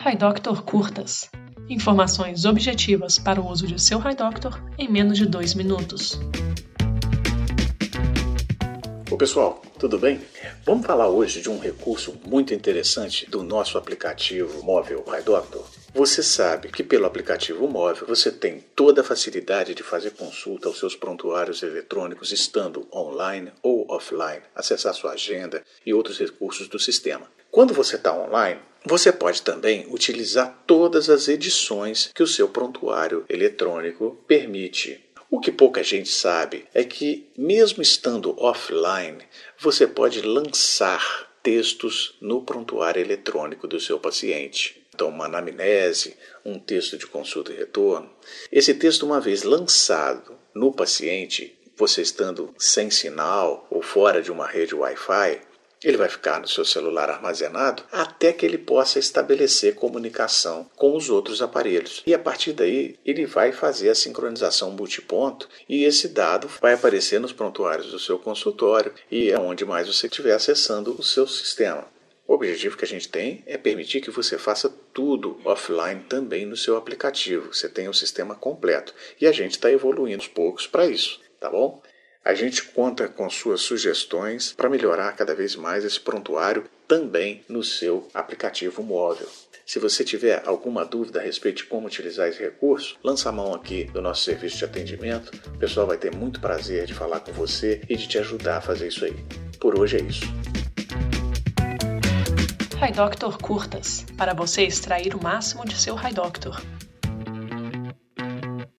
HiDoctor Curtas. Informações objetivas para o uso de seu HiDoctor em menos de dois minutos. Ô pessoal, tudo bem? Vamos falar hoje de um recurso muito interessante do nosso aplicativo móvel HiDoctor. Você sabe que pelo aplicativo móvel você tem toda a facilidade de fazer consulta aos seus prontuários eletrônicos estando online ou offline, acessar sua agenda e outros recursos do sistema. Quando você está online, você pode também utilizar todas as edições que o seu prontuário eletrônico permite. O que pouca gente sabe é que, mesmo estando offline, você pode lançar textos no prontuário eletrônico do seu paciente. Então, uma anamnese, um texto de consulta e retorno. Esse texto, uma vez lançado no paciente, você estando sem sinal ou fora de uma rede Wi-Fi, ele vai ficar no seu celular armazenado até que ele possa estabelecer comunicação com os outros aparelhos. E a partir daí, ele vai fazer a sincronização multiponto e esse dado vai aparecer nos prontuários do seu consultório e é onde mais você estiver acessando o seu sistema. O objetivo que a gente tem é permitir que você faça tudo offline também no seu aplicativo. Você tem o sistema completo e a gente está evoluindo aos poucos para isso, tá bom? A gente conta com suas sugestões para melhorar cada vez mais esse prontuário também no seu aplicativo móvel. Se você tiver alguma dúvida a respeito de como utilizar esse recurso, lança a mão aqui do nosso serviço de atendimento. O pessoal vai ter muito prazer de falar com você e de te ajudar a fazer isso aí. Por hoje é isso. HiDoctor Curtas para você extrair o máximo de seu HiDoctor.